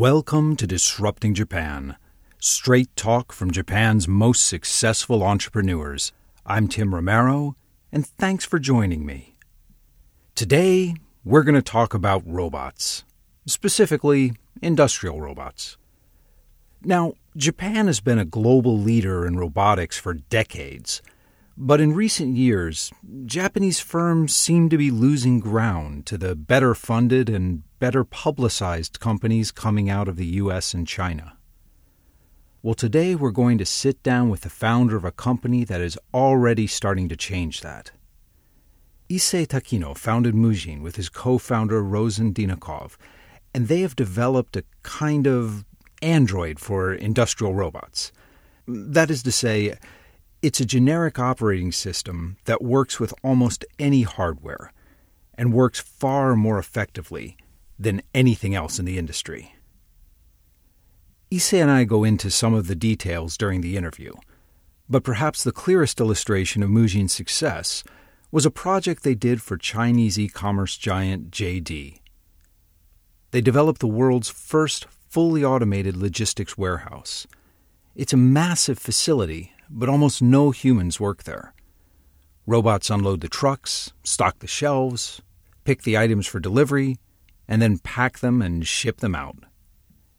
Welcome to Disrupting Japan, straight talk from Japan's most successful entrepreneurs. I'm Tim Romero, and thanks for joining me. Today, we're going to talk about robots, specifically industrial robots. Now, Japan has been a global leader in robotics for decades, but in recent years, Japanese firms seem to be losing ground to the better funded and better publicized companies coming out of the US and China. Well, today we're going to sit down with the founder of a company that is already starting to change that. Issei Takino founded Mujin with his co founder Rosen Diankov, and they have developed a kind of android for industrial robots. That is to say, it's a generic operating system that works with almost any hardware and works far more effectively than anything else in the industry. Issei and I go into some of the details during the interview, but perhaps the clearest illustration of Mujin's success was a project they did for Chinese e commerce giant JD. They developed the world's first fully automated logistics warehouse. It's a massive facility, but almost no humans work there. Robots unload the trucks, stock the shelves, pick the items for delivery, and then pack them and ship them out.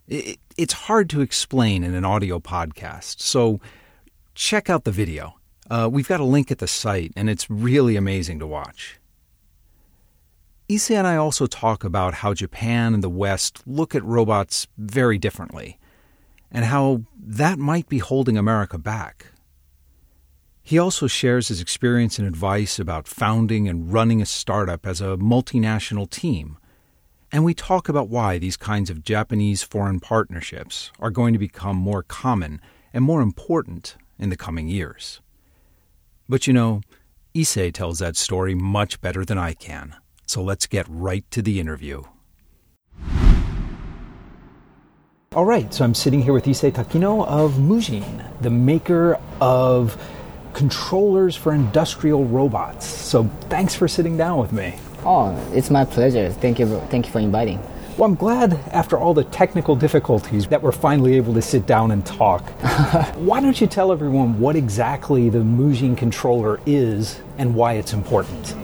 It, it's hard to explain in an audio podcast, so check out the video. Uh, we've got a link at the site, and it's really amazing to watch. Issei and I also talk about how Japan and the West look at robots very differently, and how that might be holding America back. He also shares his experience and advice about founding and running a startup as a multinational team and we talk about why these kinds of Japanese foreign partnerships are going to become more common and more important in the coming years. But you know, Issei tells that story much better than I can, so let's get right to the interview. All right, so I'm sitting here with Issei Takino of Mujin, the maker of controllers for industrial robots. So thanks for sitting down with me. Oh, it's my pleasure. Thank you. Thank you for inviting. Well, I'm glad after all the technical difficulties that we're finally able to sit down and talk. why don't you tell everyone what exactly the Mujin controller is and why it's important?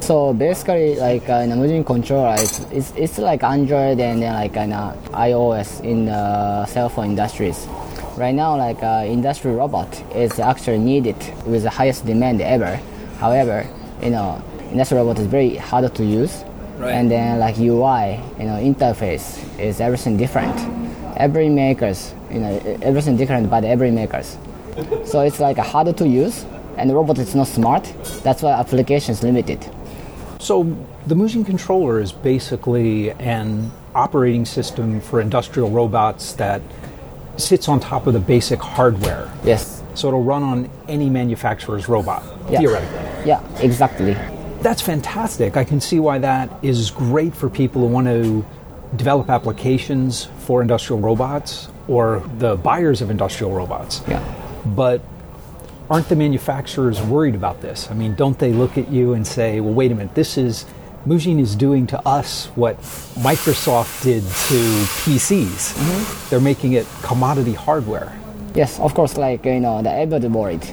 So basically, like uh, in a Mujin controller, it's, it's, it's like Android and then like an uh, iOS in the cell phone industries. Right now, like uh, industrial robot is actually needed with the highest demand ever. However, you know, industrial robot is very hard to use. Right. And then like UI, you know, interface is everything different. Every makers, you know, everything different by every makers. so it's like harder to use, and the robot is not smart. That's why application is limited. So the Mujin controller is basically an operating system for industrial robots that sits on top of the basic hardware. Yes. So it'll run on any manufacturer's robot, yeah. theoretically. Yeah, exactly that's fantastic. I can see why that is great for people who want to develop applications for industrial robots or the buyers of industrial robots. Yeah. But aren't the manufacturers worried about this? I mean, don't they look at you and say, well, wait a minute, this is, Mujin is doing to us what Microsoft did to PCs. Mm-hmm. They're making it commodity hardware. Yes, of course, like, you know, the everybody worried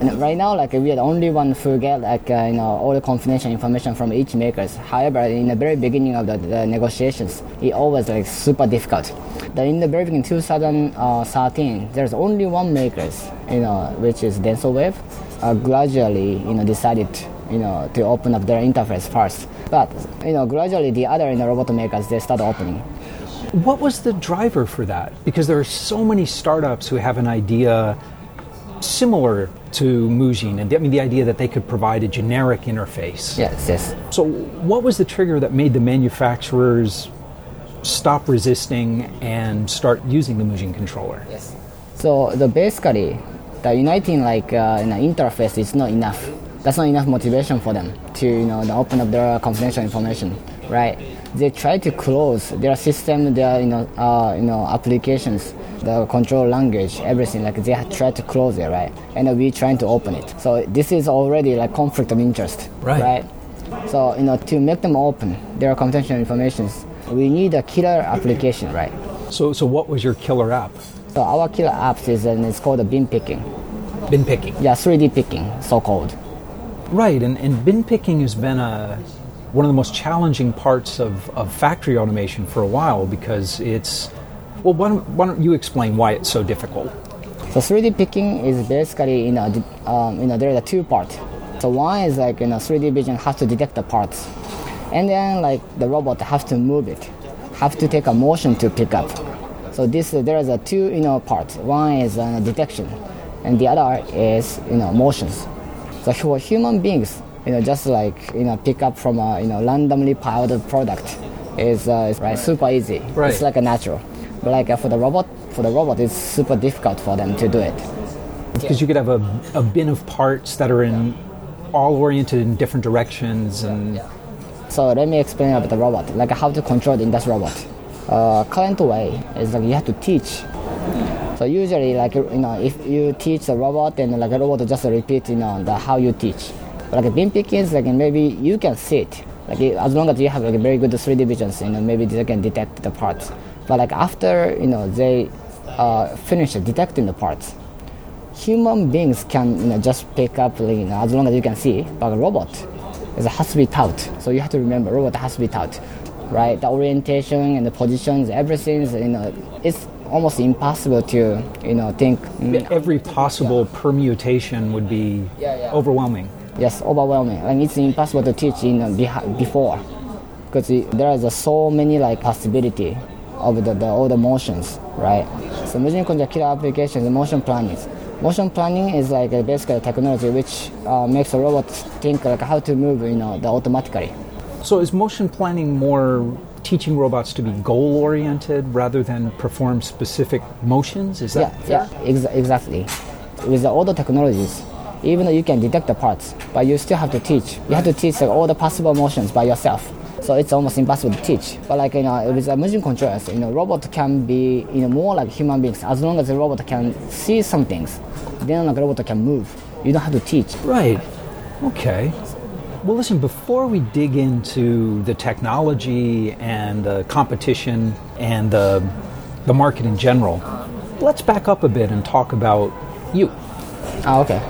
and right now, like we are the only one who get like uh, you know all the confidential information from each makers. However, in the very beginning of the, the negotiations, it always like super difficult. The, in the very beginning, 2013, there's only one makers, you know, which is DensoWave. Uh, gradually, you know, decided you know to open up their interface first. But you know, gradually the other you know, robot makers they start opening. What was the driver for that? Because there are so many startups who have an idea similar to Mujin, and I mean the idea that they could provide a generic interface. Yes, yes. So, what was the trigger that made the manufacturers stop resisting and start using the Mujin controller? Yes. So, the basically, the uniting like uh, an interface is not enough. That's not enough motivation for them to you know open up their confidential information, right? They try to close their system, their you know uh, you know applications the control language, everything. Like they try to close it, right? And we trying to open it. So this is already like conflict of interest, right? right? So you know to make them open their confidential information, we need a killer application, right? So, so what was your killer app? So our killer app is and it's called the bin picking. Bin picking. Yeah, 3D picking, so called. Right, and, and bin picking has been a one of the most challenging parts of, of factory automation for a while because it's well why don't, why don't you explain why it's so difficult so 3d picking is basically you know um, you know there are two parts so one is like you know 3d vision has to detect the parts and then like the robot has to move it have to take a motion to pick up so this uh, there is a two you know parts one is uh, detection and the other is you know motions so for human beings you know, just like you know, pick up from a you know randomly piled product is, uh, right super easy. Right. It's like a natural. Like for the robot, for the robot, it's super difficult for them to do it. Because you could have a, a bin of parts that are in all oriented in different directions and. So let me explain about the robot, like how to control the industrial robot. Uh, current way is like you have to teach. So usually, like you know, if you teach the robot, then like a robot just repeat, you know, the how you teach like a bin pickings, like maybe you can see it. Like as long as you have like very good 3D visions, you know, maybe they can detect the parts. But like after you know they uh, finish detecting the parts, human beings can you know just pick up you know, as long as you can see. But a robot, it has to be taught. So you have to remember, robot has to be taught, right? The orientation and the positions, everything, you know, it's almost impossible to you know think. Every possible permutation would be yeah, yeah. overwhelming yes, overwhelming. and it's impossible to teach in uh, before because there is so many like possibility of the, the, all the motions, right? So Conjure killer application is motion planning. Motion planning is like a basically technology which uh, makes a robot think like how to move, you know, the automatically. So is motion planning more teaching robots to be goal oriented rather than perform specific motions? Is that yeah, yeah, ex- exactly. With the older technologies, even though you can detect the parts, but you still have to teach. You have to teach like, all the possible motions by yourself. So it's almost impossible to teach. But like you know, with motion controllers, you know, robot can be you know more like human beings as long as the robot can see some things. Then like the robot can move. You don't have to teach. Right. Okay. Well, listen, before we dig into the technology and the competition and the, the market in general, let's back up a bit and talk about you. Oh, okay.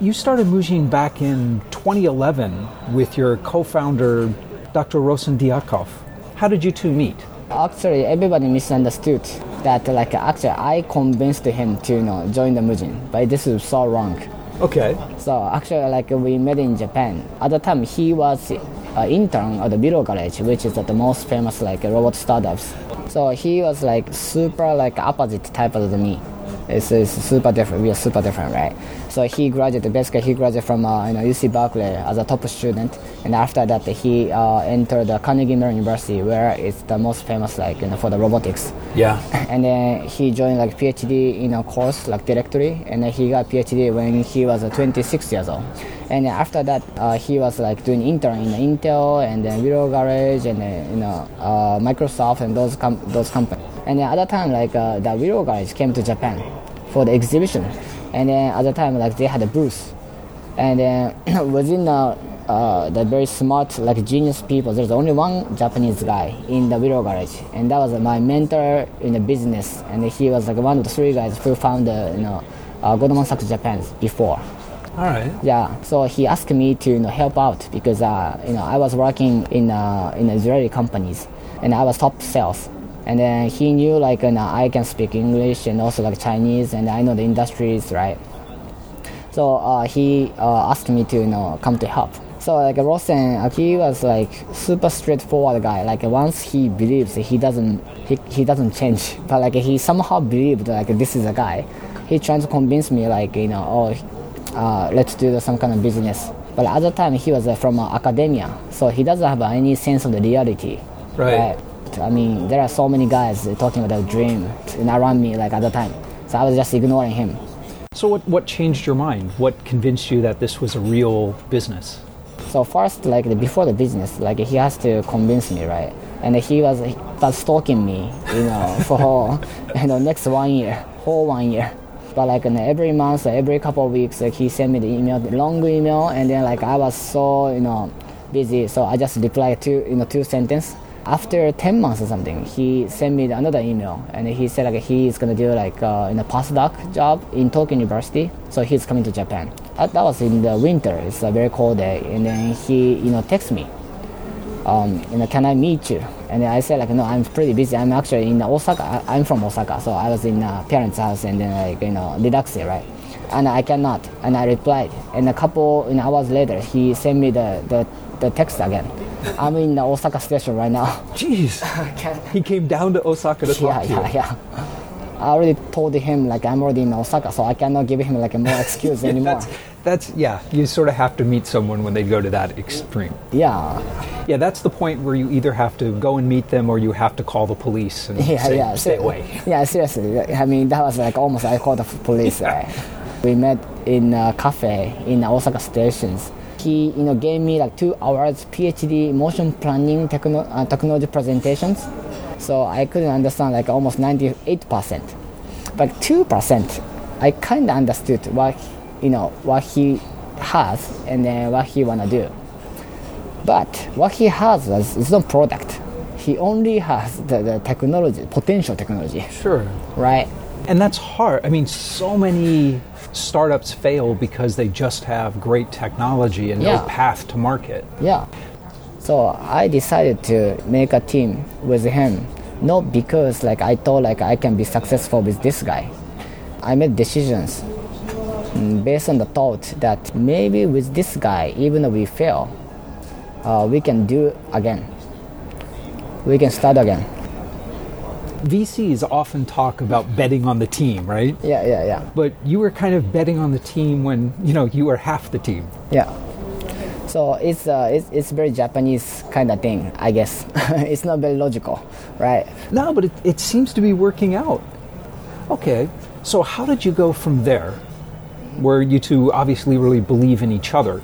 You started Mujin back in 2011 with your co-founder, Dr. Rosen Diankov. How did you two meet? Actually, everybody misunderstood that. Like, actually, I convinced him to you know join the Mujin, but this is so wrong. Okay. So actually, like we met in Japan. At the time, he was an intern at the Willow Garage, which is the most famous like robot startups. So he was like super like opposite type of me. It's, it's super different. We are super different, right? So he graduated, basically he graduated from uh, you know, UC Berkeley as a top student, and after that he uh, entered the Carnegie Mellon University, where it's the most famous like you know for the robotics. Yeah. And then he joined like PhD in a course like directory, and then he got PhD when he was uh, 26 years old. And after that, uh, he was like doing intern in Intel and then Willow Garage and you know uh, Microsoft and those com- those companies. And then other time, like uh, the Willow guys came to Japan for the exhibition, and then at the time, like they had a booth, and then within the uh, the very smart, like genius people, there's only one Japanese guy in the Willow Garage, and that was my mentor in the business, and he was like one of the three guys who founded, you know, uh, Goldman Sachs Japan before. All right. Yeah. So he asked me to you know, help out because uh, you know I was working in uh, in Israeli companies and I was top sales and then he knew like you I can speak English and also like Chinese, and I know the industries, right? So uh, he uh, asked me to you know come to help. So like Rosen, uh, he was like super straightforward guy. Like once he believes, he doesn't he, he doesn't change. But like he somehow believed like this is a guy. He tried to convince me like you know oh uh, let's do some kind of business. But at the time he was uh, from uh, academia, so he doesn't have any sense of the reality. right? right? I mean, there are so many guys talking about dream around me like at the time. So I was just ignoring him. So what, what changed your mind? What convinced you that this was a real business? So first, like before the business, like he has to convince me, right? And he was he was stalking me, you know, for whole, you know next one year, whole one year. But like every month, every couple of weeks, like he sent me the email, the long email, and then like I was so you know busy, so I just replied two you know two sentences After 10 months or something, he sent me another email and he said like he's gonna do like uh, in a postdoc job in Tokyo University. So he's coming to Japan. Uh, that was in the winter. It's a very cold day, and then he you know texts me. Um, you know, can I meet you? And I said like, no, I'm pretty busy. I'm actually in Osaka. I, am from Osaka, so I was in a parents' house and then like you know relaxing, right? And I cannot. And I replied. And a couple you know, hours later, he sent me the, the, the text again. I'm in the Osaka station right now. Jeez. he came down to Osaka to talk yeah, to you. Yeah, yeah, I already told him like I'm already in Osaka, so I cannot give him like a more excuse anymore. that's, that's yeah. You sort of have to meet someone when they go to that extreme. Yeah. Yeah, that's the point where you either have to go and meet them or you have to call the police and yeah, say, yeah. stay away. Yeah, seriously. I mean, that was like almost I called the police. Right? We met in a cafe in Osaka stations. He, you know, gave me like two hours PhD motion planning techno- uh, technology presentations. So I couldn't understand like almost 98%. But 2%, I kind of understood what, you know, what he has and then what he wanna do. But what he has is, is not product. He only has the, the technology, potential technology, Sure. right? And that's hard. I mean, so many startups fail because they just have great technology and Yeah. no path to market. Yeah. So I decided to make a team with him, not because like I thought like I can be successful with this guy. I made decisions mm, based on the thought that maybe with this guy, even though we fail, uh, we can do again. We can start again. VCs often talk about betting on the team, right? Yeah, yeah, yeah. But you were kind of betting on the team when, you know, you were half the team. Yeah. So it's uh, it's, it's very Japanese kind of thing, I guess. it's not very logical, right? No, but it, it seems to be working out. Okay, so how did you go from there, where you two obviously really believe in each other?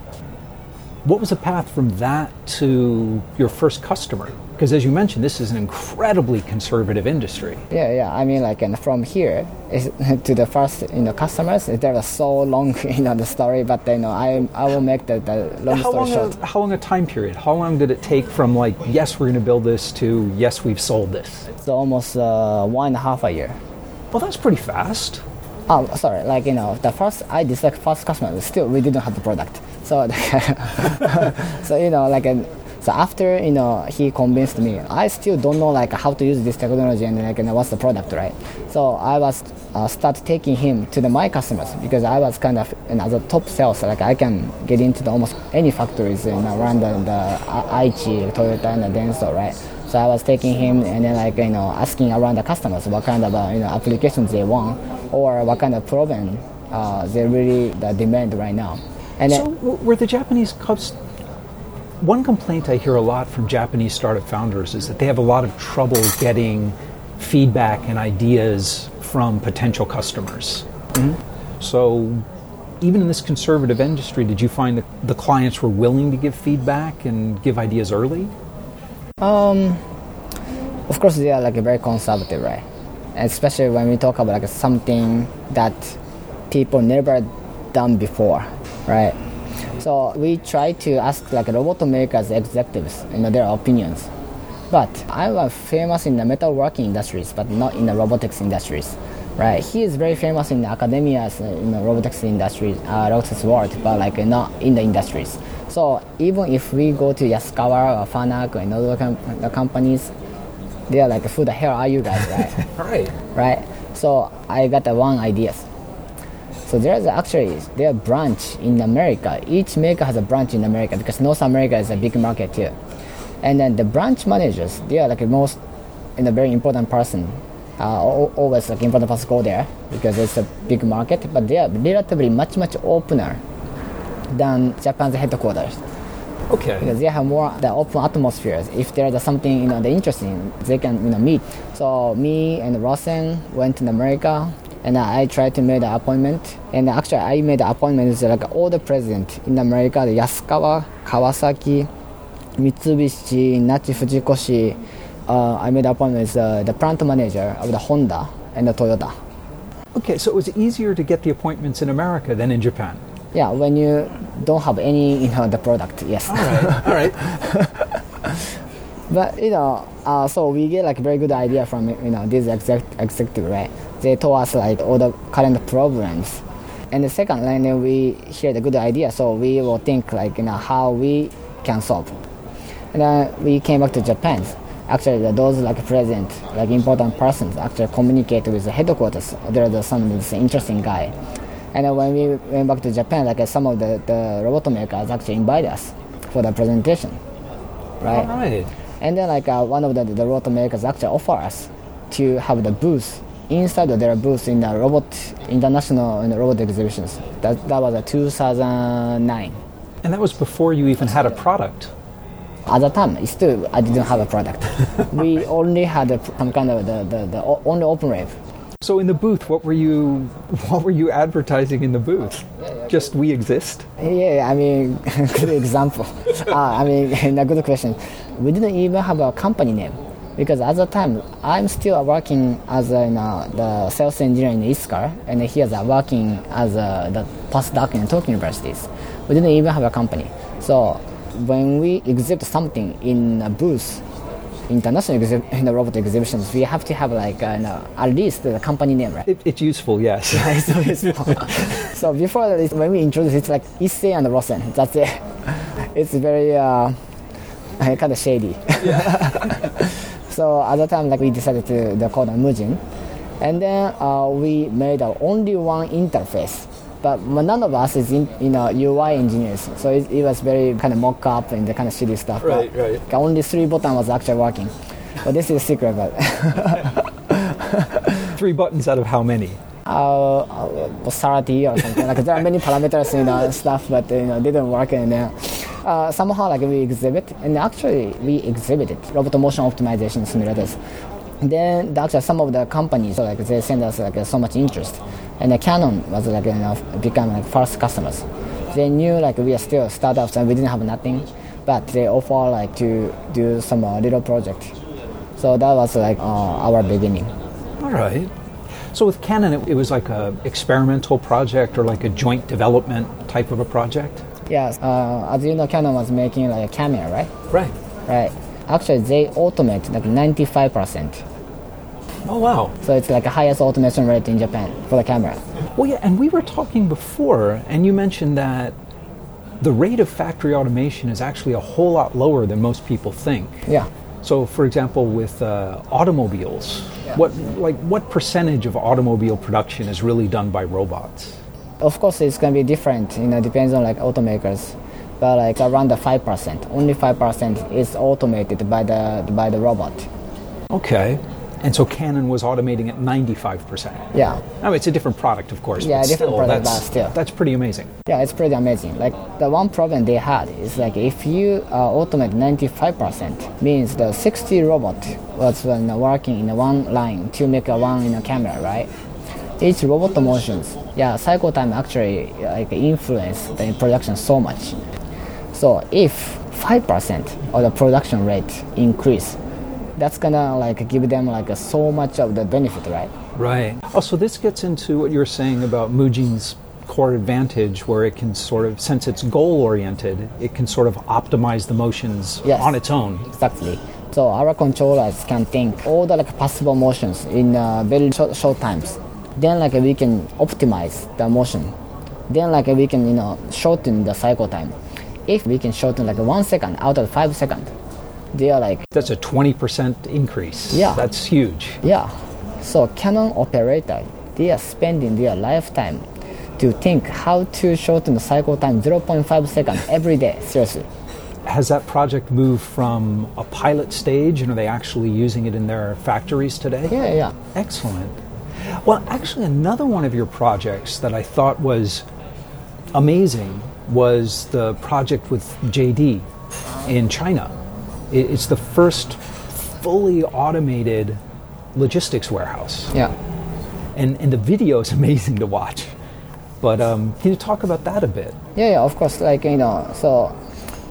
What was the path from that to your first customer? Because as you mentioned, this is an incredibly conservative industry. Yeah, yeah. I mean, like, and from here to the first, you know, customers, there was so long, you know, the story. But you know, I I will make the, the long How story long, short. a, how long a time period? How long did it take from like, yes, we're going to build this to yes, we've sold this? So almost uh, one and a half a year. Well, that's pretty fast. Oh, sorry. Like you know, the first I did like first customer, still we didn't have the product. So, so you know, like, so after you know he convinced me, I still don't know like how to use this technology and like and what's the product, right? So I was uh, start taking him to the my customers because I was kind of you know, as a top sales, like I can get into the almost any factories in around the, the Aichi, Toyota, and the Denso, right? So I was taking him and then like you know asking around the customers what kind of uh, you know applications they want or what kind of problem uh, they really the demand right now. And So, then, were the Japanese cubs? One complaint I hear a lot from Japanese startup founders is that they have a lot of trouble getting feedback and ideas from potential customers. Mm-hmm. So, even in this conservative industry, did you find that the clients were willing to give feedback and give ideas early? Um, of course, they are like very conservative, right? Especially when we talk about like something that people never done before, right? So we try to ask like robot makers executives, you know, their opinions. But I was famous in the metalworking industries, but not in the robotics industries, right? He is very famous in the academia, in the robotics industry, uh, robotics world, but like not in the industries. So even if we go to Yaskawa or Fanuc and other com- the companies, they are like, who the hell are you guys, right? Right. right? So I got the one idea. So there's actually their branch in America. Each maker has a branch in America because North America is a big market too. And then the branch managers, they are like the most, in a very important person. Uh, al- always like important person go there because it's a big market. But they are relatively much much opener than Japan's headquarters Okay. because they have more the open atmospheres. If there's something you know the interesting, they can you know meet. So me and Rosen went to America, and I tried to make the appointment. And actually, I made the appointment with like all the president in America: the Yasukawa, Kawasaki, Mitsubishi, Nachi Fujikoshi. Uh, I made the appointment with uh, the plant manager of the Honda and the Toyota. Okay, so it was easier to get the appointments in America than in Japan. Yeah, when you don't have any, you know, the product, yes. All right. All right. But you know, uh, so we get like a very good idea from you know this exec- executive, right? They told us like all the current problems, and the second, like, then we hear the good idea, so we will think like you know how we can solve. And then we came back to Japan. Actually, those like present, like important persons, actually communicate with the headquarters. There's some this interesting guy. And when we went back to Japan, like some of the, the robot makers actually invited us for the presentation, right? All right. And then like uh, one of the, the robot makers actually offer us to have the booth inside of their booth in the robot international in the robot exhibitions. That that was uh, 2009. And that was before you even had a product. At the time, still I didn't have a product. we only had a, some kind of the, the, the only OpenRAVE. So in the booth, what were you what were you advertising in the booth? Just we exist? Yeah, I mean, good example. uh, I mean, a good question. We didn't even have a company name because at the time I'm still working as a, you know, the sales engineer in ISCAR, and he is working as a, the postdoc in Tokyo universities. We didn't even have a company. So when we exhibit something in a booth, international exhi- in the robot exhibitions, we have to have like uh, you know, at least the company name, right? It, it's useful, yes. so, it's- so before this, when we introduce it's like Issei and Rosen. That's it. It's very uh, kind of shady. So at the time, like we decided to the call them Mujin, and then uh, we made uh, only one interface. But none of us is in, you know UI engineers, so it, it was very kind of mock up and the kind of shitty stuff. but Right, right. Only three button was actually working. But this is secret, but. Three buttons out of how many? uh, uh, 30 or something. like there are many parameters in uh, stuff, but you know didn't work. And uh, uh, somehow like we exhibit, and actually we exhibited robot motion optimization simulators. Then the- actually some of the companies like they send us like so much interest, and the Canon was like you know become like first customers. They knew like we are still startups and we didn't have nothing, but they offer like to do some uh, little project. So that was like uh, our beginning. All right. So with Canon, it, it was like a experimental project or like a joint development type of a project? Yes, uh, as you know, Canon was making like a camera, right? Right. Right. Actually, they automate like 95%. Oh, wow. So it's like the highest automation rate in Japan for the camera. Well, yeah, and we were talking before, and you mentioned that the rate of factory automation is actually a whole lot lower than most people think. Yeah. So, for example, with uh, automobiles, what like what percentage of automobile production is really done by robots? Of course, it's gonna be different. You know, depends on like automakers, but like around the five percent. Only five percent is automated by the by the robot. Okay, and so Canon was automating at ninety-five percent. Yeah. I mean, it's a different product, of course. Yeah, different still, product, that's, but still. that's pretty amazing. Yeah, it's pretty amazing. Like the one problem they had is like if you uh, automate 95%, means the 60 robot was uh, working in one line to make a one in a camera, right? Each robot motions, yeah, cycle time actually like influence the production so much. So if 5% of the production rate increase, that's gonna like give them like so much of the benefit, right? Right. Oh, so this gets into what you were saying about Mujin's core advantage, where it can sort of, since it's goal oriented, it can sort of optimize the motions Yes. on its own. Exactly. So our controllers can think all the like possible motions in uh, very short, short times. Then like we can optimize the motion. Then like we can you know shorten the cycle time. If we can shorten like one second out of five seconds, they are like That's a 20% increase. Yeah. That's huge. yeah. So Canon operator they are spending their lifetime to think how to shorten the cycle time 0.5 second every day. Seriously. Has that project moved from a pilot stage and are they actually using it in their factories today? Yeah, yeah. Excellent. Well, actually, another one of your projects that I thought was amazing was the project with JD in China. It's the first fully automated logistics warehouse. Yeah. And, and the video is amazing to watch. But um, can you talk about that a bit? Yeah, yeah, of course. Like you know, so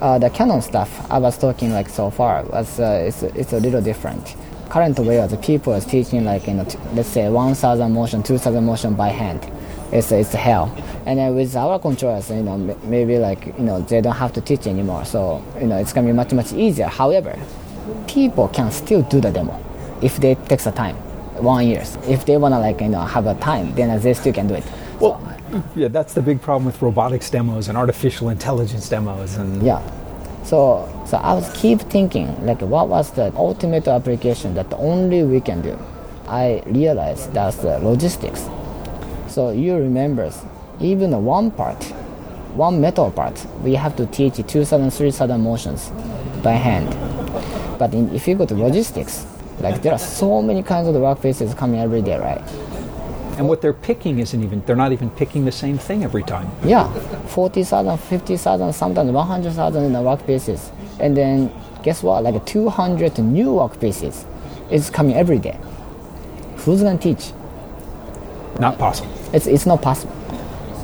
uh, the Canon stuff I was talking like so far was uh, it's it's a little different. Current way of the people is teaching like you know t- let's say 1,000 motion, 2,000 motion by hand. It's it's hell. And then with our controllers, you know, m- maybe like you know they don't have to teach anymore. So you know it's gonna be much much easier. However, people can still do the demo if they takes the time, one years. If they wanna like you know have a time, then they still can do it. Well, yeah, that's the big problem with robotics demos and artificial intelligence demos, and Yeah. So so I was keep thinking like what was the ultimate application that only we can do. I realized that's the logistics. So you remember even one part, one metal part, we have to teach 2,000, 3,000 motions by hand. But in, if you go to logistics, like there are so many kinds of workplaces coming every day, right? And what they're picking isn't even they're not even picking the same thing every time. Yeah, 40,000, 50,000, sometimes 100,000 in the workplaces. And then guess what? Like 200 new workplaces is coming every day. Who's gonna teach? Not possible. It's, it's not possible.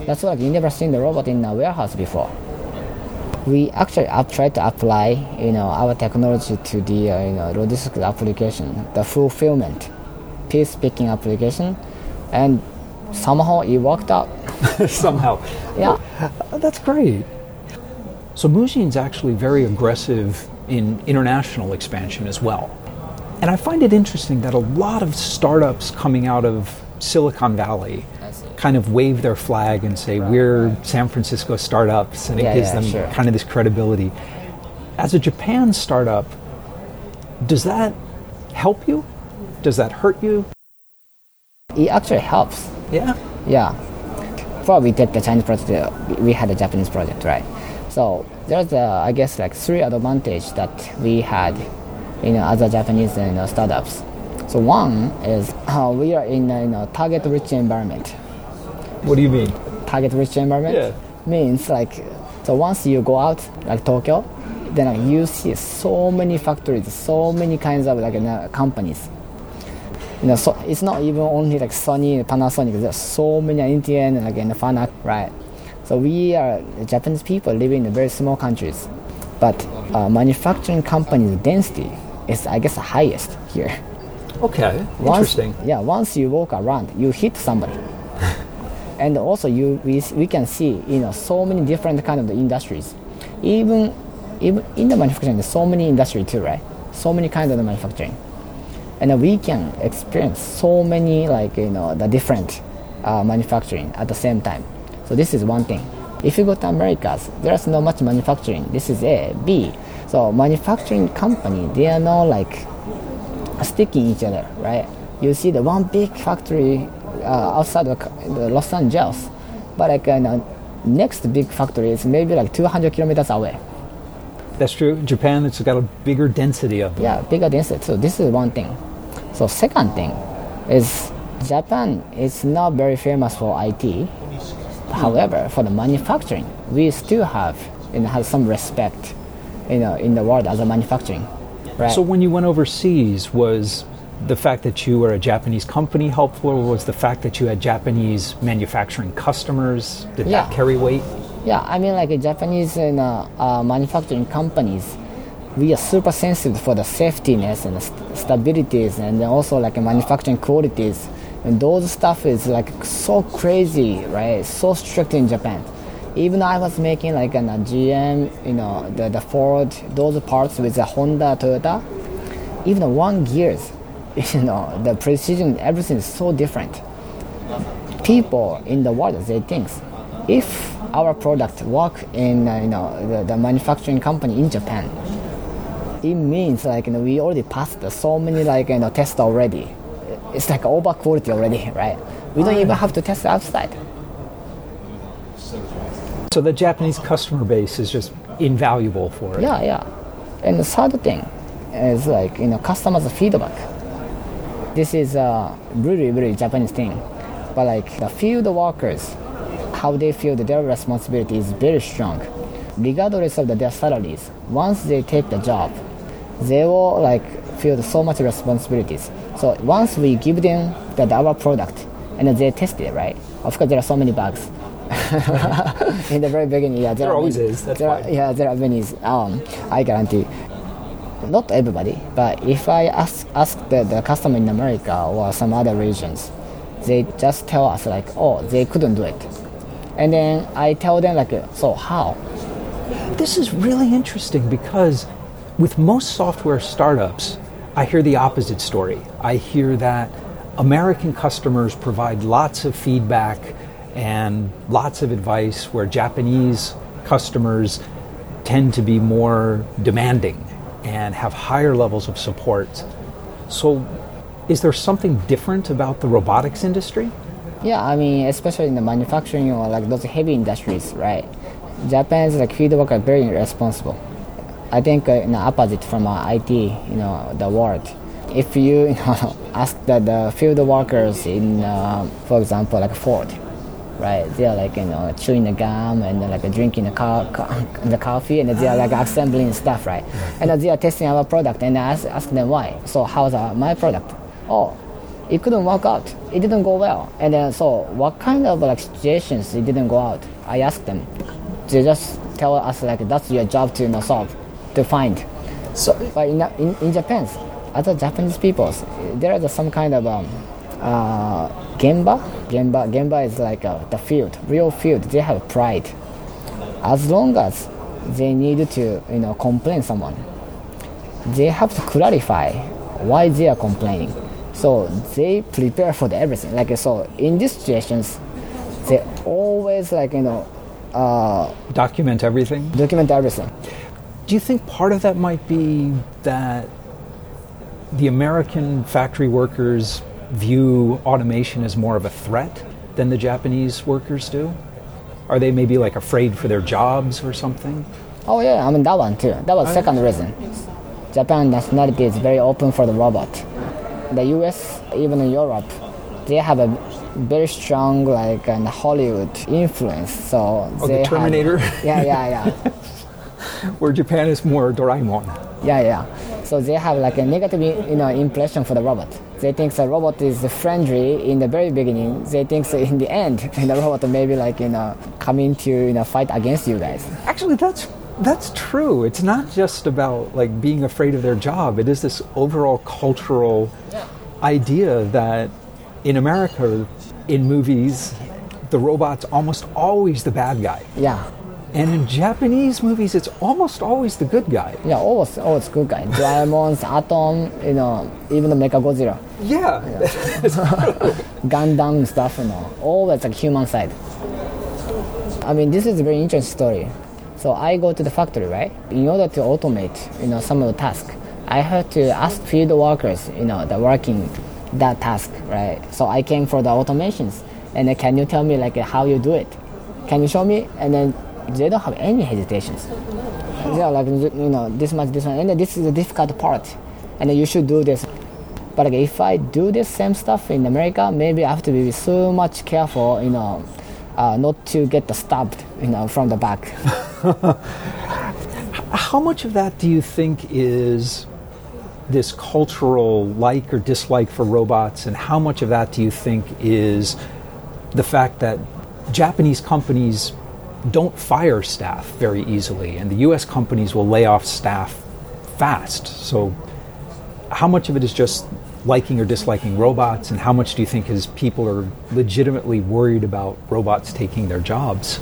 That's why you never seen the robot in a warehouse before. We actually have tried to apply, you know, our technology to the, uh, you know, logistics application, the fulfillment, piece picking application, and somehow it worked out. Somehow. Yeah. Oh, That's great. So Mujin's actually very aggressive in international expansion as well. And I find it interesting that a lot of startups coming out of Silicon Valley kind of wave their flag and say we're San Francisco startups and it Yeah, gives yeah, them sure. kind of this credibility. As a Japan startup, does that help you? Does that hurt you? It actually helps. Yeah. Yeah. Before we did the Chinese project, uh, we- we had a Japanese project, right? So there's, uh, I guess, like three advantage that we had, you know, as a Japanese you know, startups. So one is uh, we are in a you know, target-rich environment. What do you mean? Target-rich environment Yeah. means like, so once you go out, like Tokyo, then like, you see so many factories, so many kinds of like you know, companies you know, so it's not even only like Sony, Panasonic. There's so many Indian and like in Fanuc, right? So we are Japanese people living in very small countries, but uh, manufacturing companies density is, I guess, the highest here. Okay. Once, Interesting. Yeah, once you walk around, you hit somebody, and also you we, we can see you know so many different kind of the industries, even even in the manufacturing, there's so many industry too, right? So many kinds of the manufacturing, and we can experience so many like you know the different uh, manufacturing at the same time. So this is one thing. If you go to Americas, there's not much manufacturing. This is A, B. So manufacturing company, they are not like sticking each other, right? You see the one big factory uh, outside of the Los Angeles, but like uh, the next big factory is maybe like 200 kilometers away. That's true. Japan, it's got a bigger density of them. Yeah, bigger density. So this is one thing. So second thing is Japan is not very famous for IT. However, for the manufacturing, we still have know, have some respect, you know, in the world as a manufacturing, right? So when you went overseas, was the fact that you were a Japanese company helpful, or was the fact that you had Japanese manufacturing customers? Did Yeah. that carry weight? Yeah, I mean, like Japanese you know, uh, manufacturing companies, we are super sensitive for the safetyness and the stabilities, and also like manufacturing qualities. And those stuff is like so crazy, right? So strict in Japan. Even I was making like an, a GM, you know, the, the Ford, those parts with the Honda, Toyota. Even the one gears, you know, the precision, everything is so different people in the world they think if our product work in uh, you know the, the manufacturing company in Japan, it means like you know, we already passed so many like you know tests already. It's like over quality already, right? We don't even have to test outside. So the Japanese customer base is just invaluable for it. Yeah, yeah. And the third thing is like you know customers feedback. This is a really really Japanese thing, but like the field workers, how they feel their responsibility is very strong, regardless of their salaries. Once they take the job, they will like feel so much responsibilities. So once we give them the, our product and they test it, right? Of course, there are so many bugs. in the very beginning, yeah, there, There are always many- is, that's there are- fine. yeah, there are many. Um, I guarantee. Not everybody, but if I ask ask the, the customer in America or some other regions, they just tell us like, oh, they couldn't do it, and then I tell them like, so how? This is really interesting because With most software startups, I hear the opposite story. I hear that American customers provide lots of feedback and lots of advice, where Japanese customers tend to be more demanding and have higher levels of support. So, is there something different about the robotics industry? Yeah, I mean, especially in the manufacturing or like those heavy industries, right? Japan's like worker are very responsible. I think uh, in the opposite from uh, IT, you know, the world. If you, you know, ask the, the field workers in, uh, for example, like Ford, right? They're like you know chewing the gum and like drinking the, car, the coffee and they're like assembling stuff, right? And they are testing our product and I ask, ask them why. So how's uh, my product? Oh, it couldn't work out. It didn't go well. And then so what kind of like situations it didn't go out? I asked them. They just tell us like that's your job to you know, solve, to find. So, but in, in, in Japan, other Japanese peoples, there is some kind of um, uh, Gemba. Gemba, Gemba is like uh, the field, real field. They have pride. As long as they need to, you know, complain someone, they have to clarify why they are complaining. So they prepare for the everything. Like so, in these situations, they always like you know uh, document everything. Document everything. Do you think part of that might be that the American factory workers view automation as more of a threat than the Japanese workers do? Are they maybe like afraid for their jobs or something? Oh yeah, I mean that one too. That was second reason. Japan nationality is very open for the robot. The U.S. even in Europe, they have a very strong like an Hollywood influence. So oh, they the Terminator. Yeah, yeah, yeah. Where Japan is more Doraemon. Yeah, yeah. So they have like a negative you know impression for the robot. They think the robot is friendly in the very beginning. They think so in the end, the robot maybe like you know coming to you know fight against you guys. Actually, that's that's true. It's not just about like being afraid of their job. It is this overall cultural yeah. idea that in America, in movies, the robot's almost always the bad guy. Yeah. And in Japanese movies, it's almost always the good guy. Yeah, always, always good guy. Doraemon's Atom, you know, even the Mecha Godzilla. Yeah. Gundam stuff, you know, always like human side. I mean, this is a very interesting story. So I go to the factory, right? In order to automate, you know, some of the tasks, I had to ask field workers, you know, the working that task, right? So I came for the automations, and then can you tell me like how you do it? Can you show me? And then they don't have any hesitations. They are like, you know, this much, this one, and this is the difficult part, and you should do this. But like, if I do this same stuff in America, maybe I have to be so much careful, you know, uh, not to get stabbed, you know, from the back. How much of that do you think is this cultural like or dislike for robots, and how much of that do you think is the fact that Japanese companies don't fire staff very easily, and the US companies will lay off staff fast. So, how much of it is just liking or disliking robots, and how much do you think is people are legitimately worried about robots taking their jobs?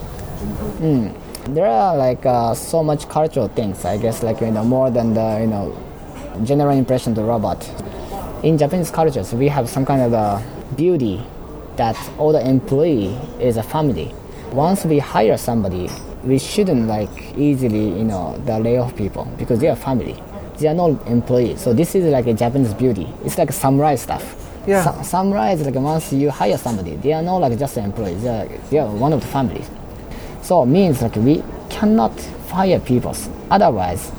Mm. There are like uh, so much cultural things, I guess, like you know, more than the you know general impression of robot. In Japanese cultures, we have some kind of a beauty that all the employee is a family once we hire somebody, we shouldn't like easily, you know, the lay off people because they are family. They are not employees. So this is like a Japanese beauty. It's like samurai stuff. Yeah. Sa- samurai is like once you hire somebody, they are not like just employees. They are, they are one of the families. So it means like we cannot fire people. Otherwise,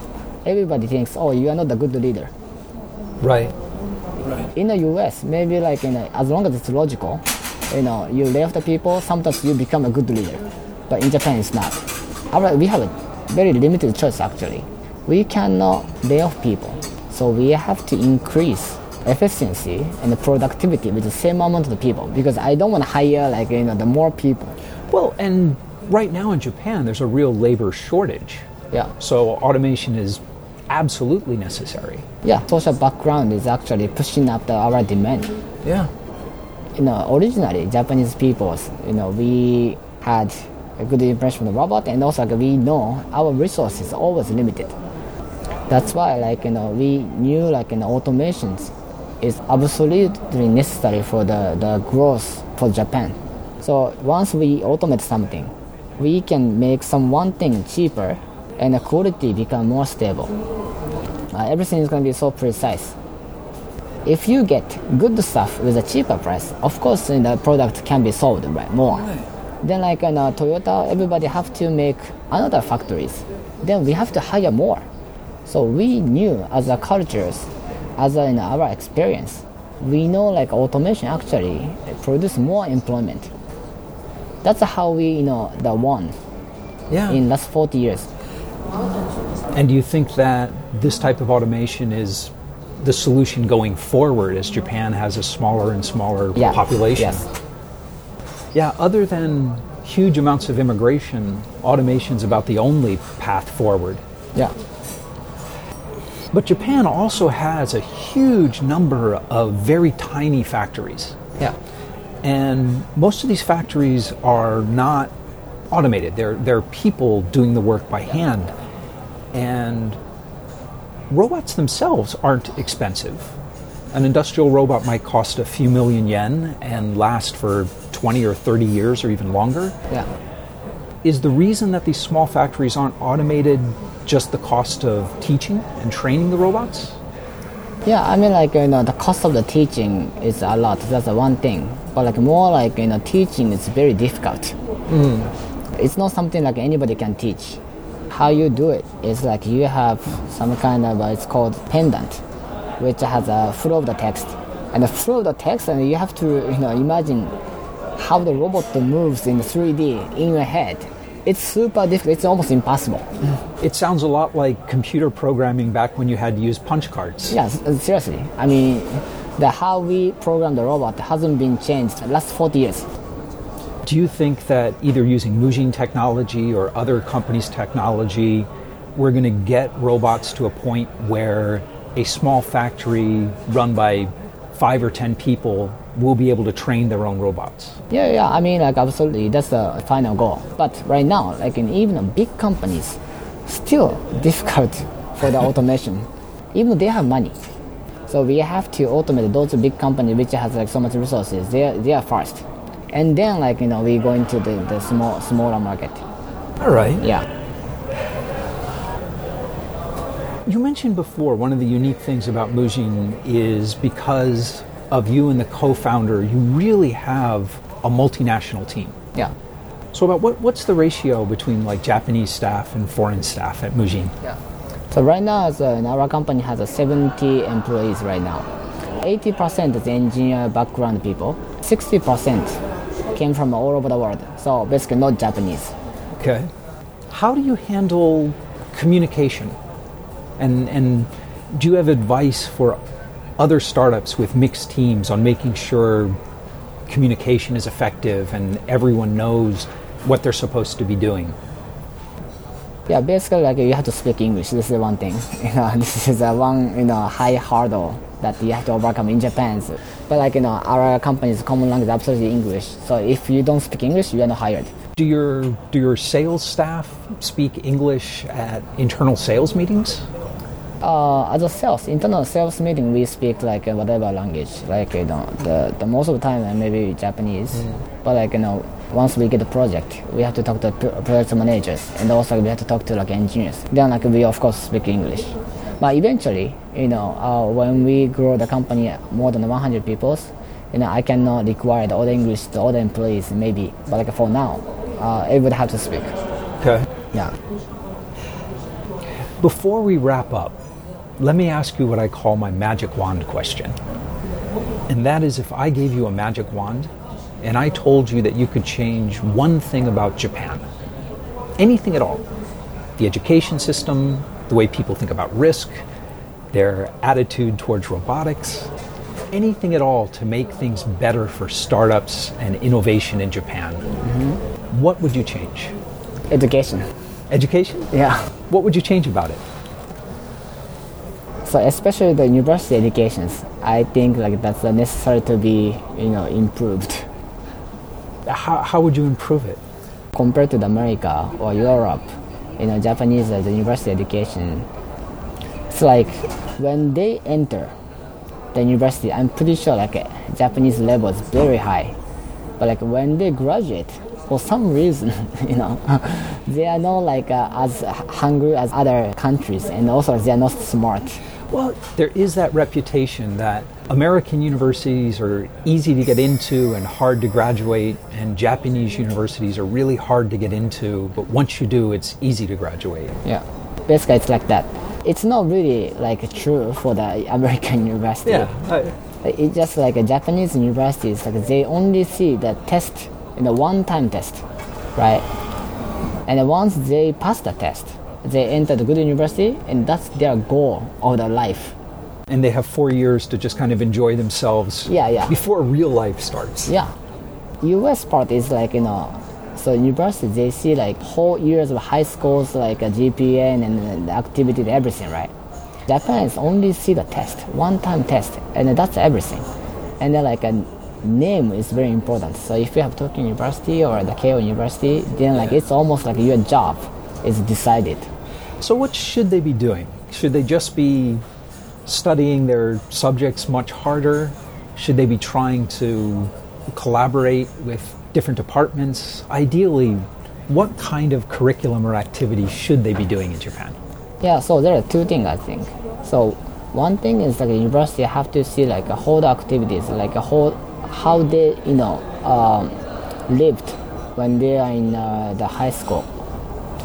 everybody thinks, oh, you are not a good leader. Right. Right. In the U.S., maybe like in a, as long as it's logical, you know, you lay off the people, sometimes you become a good leader. But in Japan, it's not. Our, we have a very limited choice actually. We cannot lay off people, so we have to increase efficiency and productivity with the same amount of the people because I don't want to hire like you know the more people. Well, and right now in Japan, there's a real labor shortage. Yeah. So automation is absolutely necessary. Yeah, social background is actually pushing up the, our demand. Yeah you know, originally Japanese peoples, you know, we had a good impression of the robot, and also like, we know our resources always limited. That's why, like you know, we knew like you know, automations is absolutely necessary for the, the growth for Japan. So once we automate something, we can make some one thing cheaper and the quality become more stable. Uh, everything is going to be so precise. If you get good stuff with a cheaper price, of course the product can be sold right more. Right. Then like in uh, Toyota, everybody have to make another factories. Then we have to hire more. So we knew as a cultures, as a, in our experience, we know like automation actually produce more employment. That's how we you know the one yeah. in last 40 years. And do you think that this type of automation is the solution going forward as Japan has a smaller and smaller yeah. population? Yes. Yeah, other than huge amounts of immigration, automation is about the only path forward. Yeah. But Japan also has a huge number of very tiny factories. Yeah. And most of these factories are not automated. They're, they're people doing the work by hand. And robots themselves aren't expensive. An industrial robot might cost a few million yen and last for 20 or 30 years or even longer. Yeah. Is the reason that these small factories aren't automated just the cost of teaching and training the robots? Yeah, I mean, like you know, the cost of the teaching is a lot. That's the one thing. But like more like you know, teaching is very difficult. Mm. It's not something like anybody can teach. How you do it is like you have some kind of uh, it's called pendant, which has a flow of the text, and the flow of the text, and you have to you know imagine how the robot moves in 3D in your head it's super difficult. It's almost impossible. It sounds a lot like computer programming back when you had to use punch cards. Yes, seriously. I mean, the how we program the robot hasn't been changed the last 40 years. Do you think that either using Mujin technology or other companies' technology, we're going to get robots to a point where a small factory run by five or ten people will be able to train their own robots. Yeah, yeah. I mean, like absolutely, that's the final goal. But right now, like in even big companies, still difficult for the automation, even they have money. So we have to automate those big companies which has like so much resources. They are, they are first, and then like you know we go into the, the small smaller market. All right. Yeah. You mentioned before one of the unique things about Mujin is because of you and the co-founder, you really have a multinational team. Yeah. So about what, what's the ratio between like Japanese staff and foreign staff at Mujin? Yeah. So right now, uh, our company has uh, 70 employees right now. 80% is engineer background people. 60% came from all over the world. So basically not Japanese. Okay. How do you handle communication? And, and do you have advice for other startups with mixed teams on making sure communication is effective and everyone knows what they're supposed to be doing? Yeah, basically, like you have to speak English. This is one thing. You know, this is a one you know high hurdle that you have to overcome in Japan. But like you know, our company's common language is absolutely English. So if you don't speak English, you are not hired. Do your do your sales staff speak English at internal sales meetings? uh, as a sales internal sales meeting we speak like uh, whatever language like you know the, the most of the time uh, maybe Japanese mm. but like you know once we get the project we have to talk to project managers and also we have to talk to like engineers then like we of course speak English but eventually you know uh, when we grow the company more than 100 people you know I cannot require the other English to other employees maybe but like for now uh, it would have to speak. Okay. Yeah. Before we wrap up let me ask you what I call my magic wand question. And that is if I gave you a magic wand and I told you that you could change one thing about Japan, anything at all, the education system, the way people think about risk, their attitude towards robotics, anything at all to make things better for startups and innovation in Japan, mm-hmm. what would you change? Education. Education? Yeah. What would you change about it? so especially the university educations, I think like that's necessary to be you know improved. How, how would you improve it? Compared to America or Europe, you know, Japanese uh, the university education it's like when they enter the university, I'm pretty sure like Japanese level is very high, but like when they graduate, for some reason, you know, they are not like uh, as hungry as other countries, and also they are not smart. Well, there is that reputation that American universities are easy to get into and hard to graduate, and Japanese universities are really hard to get into, but once you do, it's easy to graduate. Yeah, basically, it's like that. It's not really like true for the American university. Yeah. I, it's just like a Japanese universities, like they only see the test in a one-time test, right? And once they pass the test, they enter the good university, and that's their goal of their life. And they have four years to just kind of enjoy themselves Yeah, yeah. before real life starts. Yeah, U.S. part is like you know, so university they see like whole years of high schools like a GPA and, and the activity and everything, right? Japanese only see the test, one-time test, and that's everything. And then like a name is very important. So if you have Tokyo University or the Keio University, then like it's almost like your job is decided. So, what should they be doing? Should they just be studying their subjects much harder? Should they be trying to collaborate with different departments? Ideally, what kind of curriculum or activity should they be doing in Japan? Yeah, so there are two things I think. So one thing is like the university have to see like a whole activities, like a whole how they you know um, lived when they are in uh, the high school.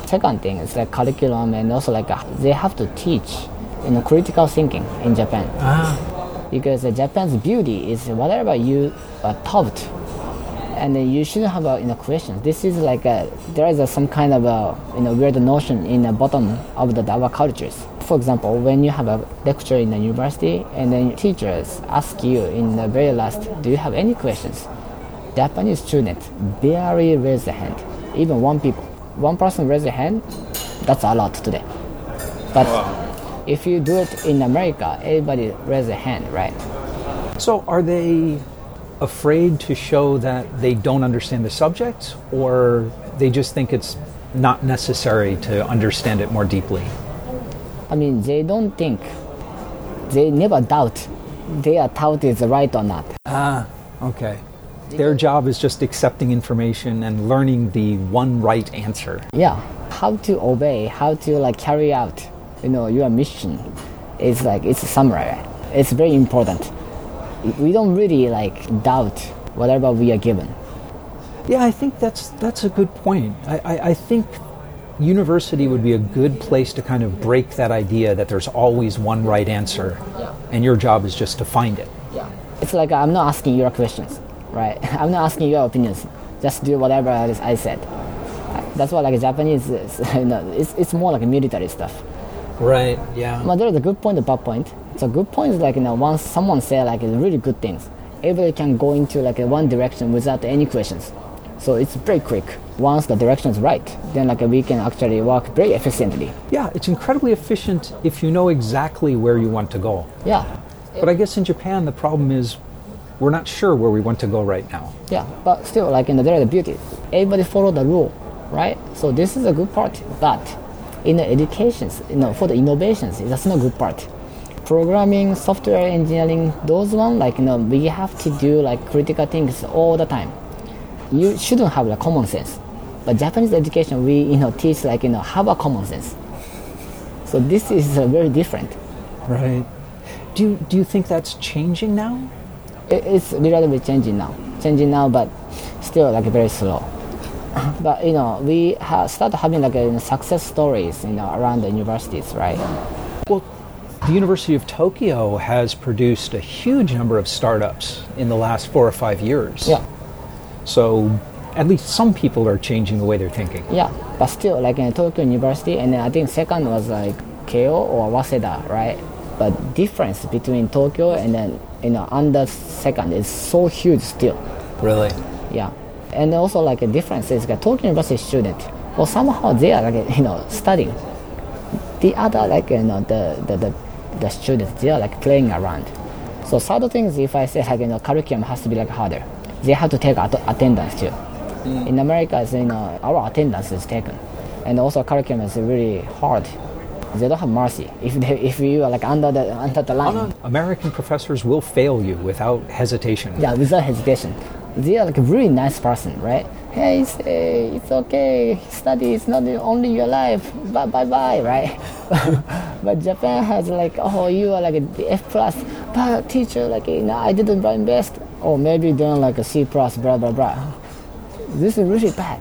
Second thing is like curriculum and also like uh, they have to teach you know critical thinking in Japan because uh, Japan's beauty is whatever you are taught and then you shouldn't have a you know questions. This is like a, there is a, some kind of a you know weird notion in the bottom of the our cultures. For example, when you have a lecture in the university and then teachers ask you in the very last, do you have any questions? Japanese students barely raise their hand, even one people. One person raise their hand, that's a lot today. But if you do it in America, everybody raise their hand, right? So, are they afraid to show that they don't understand the subject, or they just think it's not necessary to understand it more deeply? I mean, they don't think, they never doubt their thought is right or not. Ah, okay. Their job is just accepting information and learning the one right answer. Yeah, how to obey, how to like carry out, you know, your mission is like it's a summary. It's very important. We don't really like doubt whatever we are given. Yeah, I think that's that's a good point. I, I, I think university would be a good place to kind of break that idea that there's always one right answer, Yeah. and your job is just to find it. Yeah. It's like I'm not asking your questions, right? I'm not asking your opinions. Just do whatever I said. That's what like Japanese is. You know, it's, it's more like military stuff. Right. Yeah. But there is a good point a bad point. So good point is like you know once someone say like really good things, everybody can go into like a one direction without any questions. So it's very quick. Once the direction is right, then like we can actually work very efficiently. Yeah, it's incredibly efficient if you know exactly where you want to go. Yeah, But I guess in Japan the problem is we're not sure where we want to go right now. yeah. But still, like in the there is the beauty. Everybody follow the rule, right? So this is a good part. But in the educations, you know, for the innovations, that's not a good part. Programming, software engineering, those one like you know we have to do like critical things all the time. You shouldn't have like common sense. But Japanese education, we you know teach like you know have a common sense. So this is uh, very different. Right. Do you, do you think that's changing now? It- it's relatively changing now changing now but still like very slow but you know we have start having like uh, success stories you know around the universities right Well, the University of Tokyo has produced a huge number of startups in the last four or five years. yeah So at least some people are changing the way they're thinking. yeah but still like in tokyo university and then i think second was like keio or waseda right but difference between tokyo and then you know under second is so huge still Really? Yeah, and also like a difference is like Tokyo University student, well somehow they are like you know studying. The other like you know the the, the, the students they are like playing around. So third thing is if I say like you know curriculum has to be like harder, they have to take at- attendance too. Mm. In America, you know our attendance is taken, and also curriculum is really hard. they don't have mercy. If they, if you are like under the under the line, American professors will fail you without hesitation. yeah, without hesitation, they are like a really nice person, right? Hey, say it's okay. Study is not the- only your life. Bye bye bye, right? but Japan has like, oh, you are like a F plus, but teacher like, you know, I didn't my best, or maybe doing like a C plus, blah blah blah. This is really bad.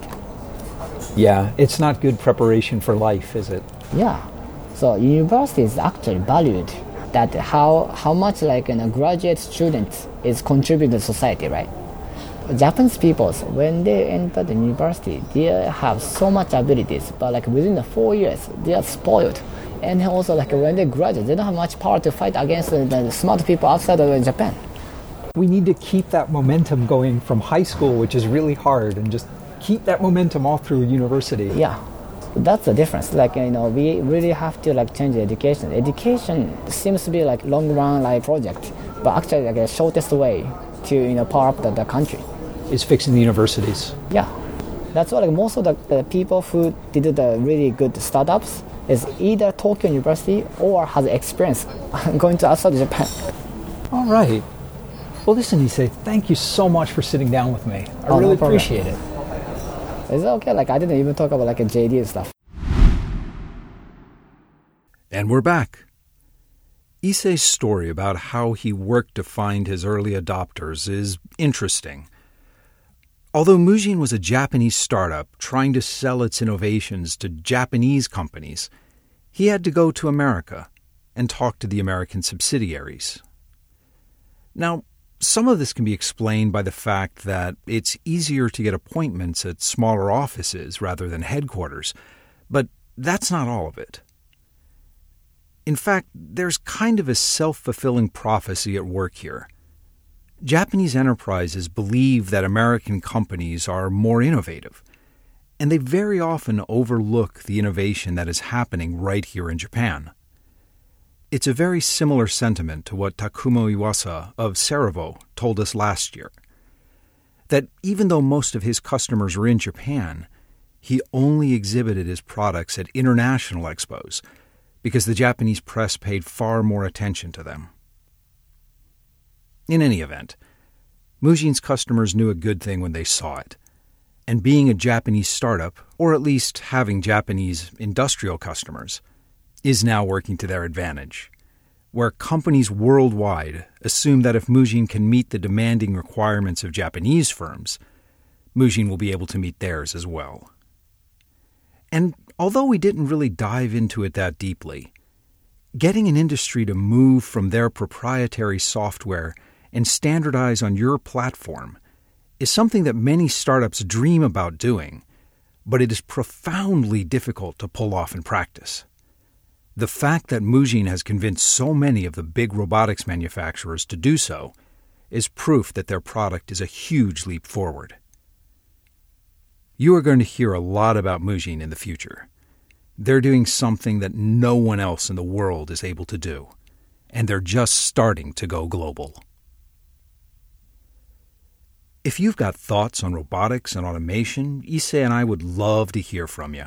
Yeah, it's not good preparation for life, is it? Yeah. So university is actually valued that how how much like you know, graduate student is contributing to society, right? Japanese people, when they enter the university, they have so much abilities, but like within the four years, they are spoiled. And also like when they graduate, they don't have much power to fight against the, smart people outside of Japan. We need to keep that momentum going from high school, which is really hard, and just keep that momentum all through university. Yeah, that's the difference. Like you know, we really have to like change education. Education seems to be like long run like project, but actually like the shortest way to you know power up the, the country. Is fixing the universities. Yeah, that's why like most of the, the people who did the really good startups is either Tokyo University or has experience going to outside Japan. All right. Well, listen, Issei, thank you so much for sitting down with me. I Oh, really problem. appreciate it. Is it okay? Like I didn't even talk about like a JD and stuff. And we're back. Issei's story about how he worked to find his early adopters is interesting. Although Mujin was a Japanese startup trying to sell its innovations to Japanese companies, he had to go to America and talk to the American subsidiaries. Now, some of this can be explained by the fact that it's easier to get appointments at smaller offices rather than headquarters, but that's not all of it. In fact, there's kind of a self fulfilling prophecy at work here. Japanese enterprises believe that American companies are more innovative, and they very often overlook the innovation that is happening right here in Japan. It's a very similar sentiment to what Takumi Iwasa of Cerevo told us last year. That even though most of his customers were in Japan, he only exhibited his products at international expos because the Japanese press paid far more attention to them. In any event, Mujin's customers knew a good thing when they saw it. And being a Japanese startup, or at least having Japanese industrial customers, is now working to their advantage. Where companies worldwide assume that if Mujin can meet the demanding requirements of Japanese firms, Mujin will be able to meet theirs as well. And although we didn't really dive into it that deeply, getting an industry to move from their proprietary software and standardize on your platform is something that many startups dream about doing, but it is profoundly difficult to pull off in practice. The fact that Mujin has convinced so many of the big robotics manufacturers to do so is proof that their product is a huge leap forward. You are going to hear a lot about Mujin in the future. They're doing something that no one else in the world is able to do, and they're just starting to go global. If you've got thoughts on robotics and automation, Issei and I would love to hear from you.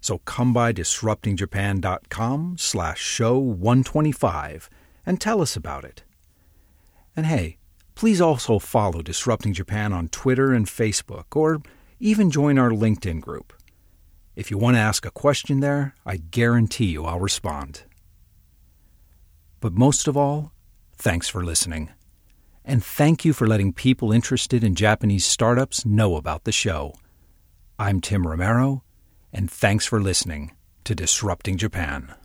So come by disruptingjapan.com slash show 125 and tell us about it. And hey, please also follow Disrupting Japan on Twitter and Facebook, or even join our LinkedIn group. If you want to ask a question there, I guarantee you I'll respond. But most of all, thanks for listening. And thank you for letting people interested in Japanese startups know about the show. I'm Tim Romero, and thanks for listening to Disrupting Japan.